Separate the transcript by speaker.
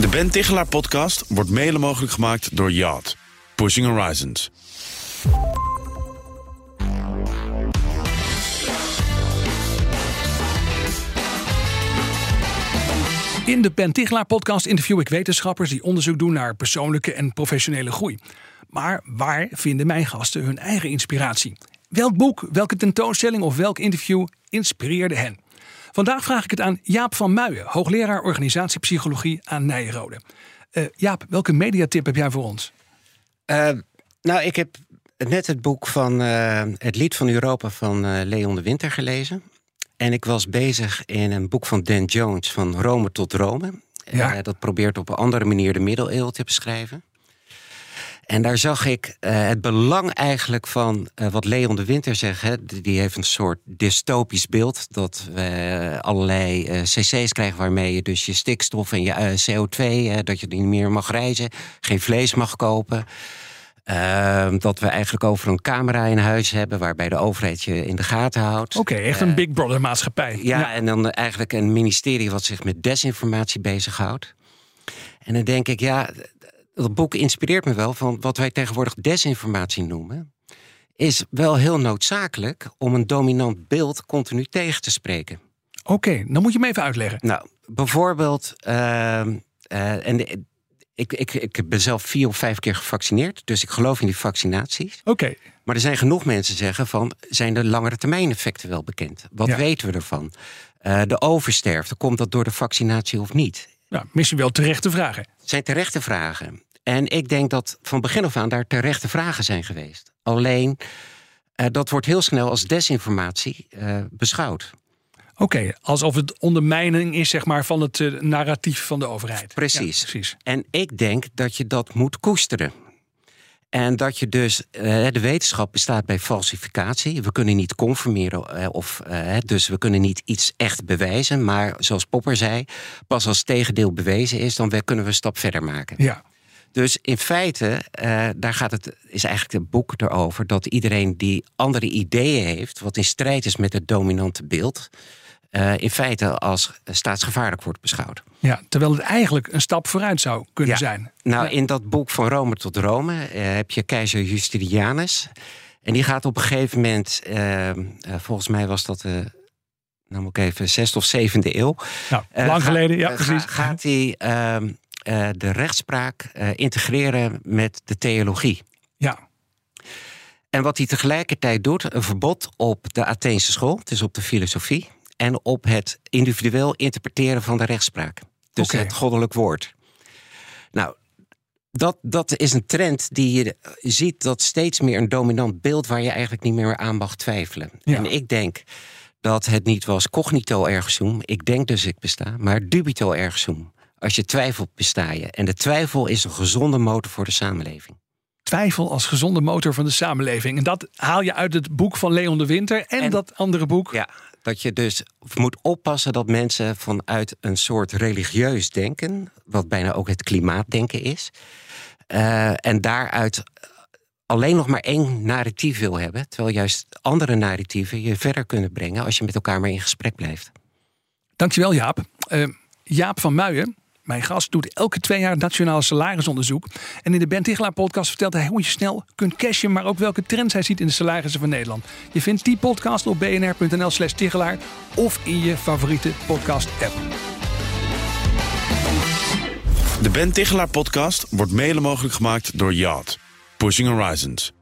Speaker 1: De Ben Tichelaar podcast wordt mede mogelijk gemaakt door Yacht. Pushing Horizons.
Speaker 2: In de Ben Tichelaar podcast interview ik wetenschappers die onderzoek doen naar persoonlijke en professionele groei. Maar waar vinden mijn gasten hun eigen inspiratie? Welk boek, welke tentoonstelling of welk interview inspireerde hen? Vandaag vraag ik het aan Jaap van Muijen, hoogleraar organisatiepsychologie aan Nijrode. Uh, Jaap, welke mediatip heb jij voor ons?
Speaker 3: Uh, nou, ik heb net het boek van uh, Het Lied van Europa van Leon de Winter gelezen. En ik was bezig in een boek van Dan Jones, van Rome tot Rome. Ja. dat probeert op een andere manier de middeleeuwen te beschrijven. En daar zag ik uh, het belang eigenlijk van uh, wat Leon de Winter zegt. Hè, die heeft een soort dystopisch beeld. Dat we allerlei uh, cc's krijgen waarmee je dus je stikstof en je CO2... dat je niet meer mag reizen, geen vlees mag kopen... Ehm, dat we eigenlijk over een camera in huis hebben waarbij de overheid je in de gaten houdt.
Speaker 2: Oké, echt een Big Brother maatschappij.
Speaker 3: Ja, ja, en dan eigenlijk een ministerie wat zich met desinformatie bezighoudt. En dan denk ik, ja, dat boek inspireert me wel van wat wij tegenwoordig desinformatie noemen. Is wel heel noodzakelijk om een dominant beeld continu tegen te spreken.
Speaker 2: Oké, dan moet je me even uitleggen.
Speaker 3: Nou, bijvoorbeeld, uh, uh, en ik, ik, ik ben zelf vier of vijf keer gevaccineerd, dus ik geloof in die vaccinaties.
Speaker 2: Oké.
Speaker 3: Maar er zijn genoeg mensen die zeggen van, zijn de langere termijn effecten wel bekend? Wat weten we ervan? Uh, de oversterfte, komt dat door de vaccinatie of niet?
Speaker 2: Nou, misschien wel terechte vragen.
Speaker 3: Het zijn terechte vragen. En ik denk dat van begin af aan daar terechte vragen zijn geweest. Alleen, uh, dat wordt heel snel als desinformatie uh, beschouwd.
Speaker 2: Oké, alsof het ondermijning is zeg maar, van het uh, narratief van de overheid.
Speaker 3: Precies. Ja, precies. En ik denk dat je dat moet koesteren. En dat je dus, de wetenschap bestaat bij falsificatie. We kunnen niet conformeren, uh, of, dus we kunnen niet iets echt bewijzen. Maar zoals Popper zei, pas als tegendeel bewezen is, dan kunnen we een stap verder maken.
Speaker 2: Ja.
Speaker 3: Dus in feite, daar gaat het, is eigenlijk het boek erover dat iedereen die andere ideeën heeft, wat in strijd is met het dominante beeld, uh, in feite als staatsgevaarlijk wordt beschouwd.
Speaker 2: Ja, terwijl het eigenlijk een stap vooruit zou kunnen
Speaker 3: ja.
Speaker 2: zijn.
Speaker 3: Nou,
Speaker 2: ja.
Speaker 3: in dat boek van Rome tot Rome uh, heb je keizer Justinianus. En die gaat op een gegeven moment, volgens mij was dat de, nou moet ik even, zesde of zevende eeuw.
Speaker 2: Nou, lang geleden, ja, precies.
Speaker 3: Ga, gaat hij ehm, de rechtspraak integreren met de theologie.
Speaker 2: Ja.
Speaker 3: En wat hij tegelijkertijd doet, een verbod op de Atheense school, is op de filosofie en op het individueel interpreteren van de rechtspraak. Dus okay. het goddelijk woord. Nou, dat, dat is een trend die je ziet dat steeds meer een dominant beeld waar je eigenlijk niet meer aan mag twijfelen. Ja. En ik denk dat het niet was cognito ergo sum, ik denk dus ik besta, maar dubito ergo sum. Als je twijfelt, besta je. En de twijfel is een gezonde motor voor de samenleving
Speaker 2: twijfel als gezonde motor van de samenleving. En dat haal je uit het boek van Leon de Winter en, en dat andere boek.
Speaker 3: Ja, dat je dus moet oppassen dat mensen vanuit een soort religieus denken, wat bijna ook het klimaatdenken is, uh, en daaruit alleen nog maar één narratief wil hebben, terwijl juist andere narratieven je verder kunnen brengen als je met elkaar maar in gesprek blijft.
Speaker 2: Dankjewel Jaap. Uh, Jaap van Muijen, mijn gast doet elke twee jaar nationaal salarisonderzoek. En in de Ben Tichelaar podcast vertelt hij hoe je snel kunt cashen, maar ook welke trends hij ziet in de salarissen van Nederland. Je vindt die podcast op bnr.nl slash Tichelaar of in je favoriete podcast app.
Speaker 1: De Ben Tichelaar podcast wordt mede mogelijk gemaakt door Yacht. Pushing Horizons.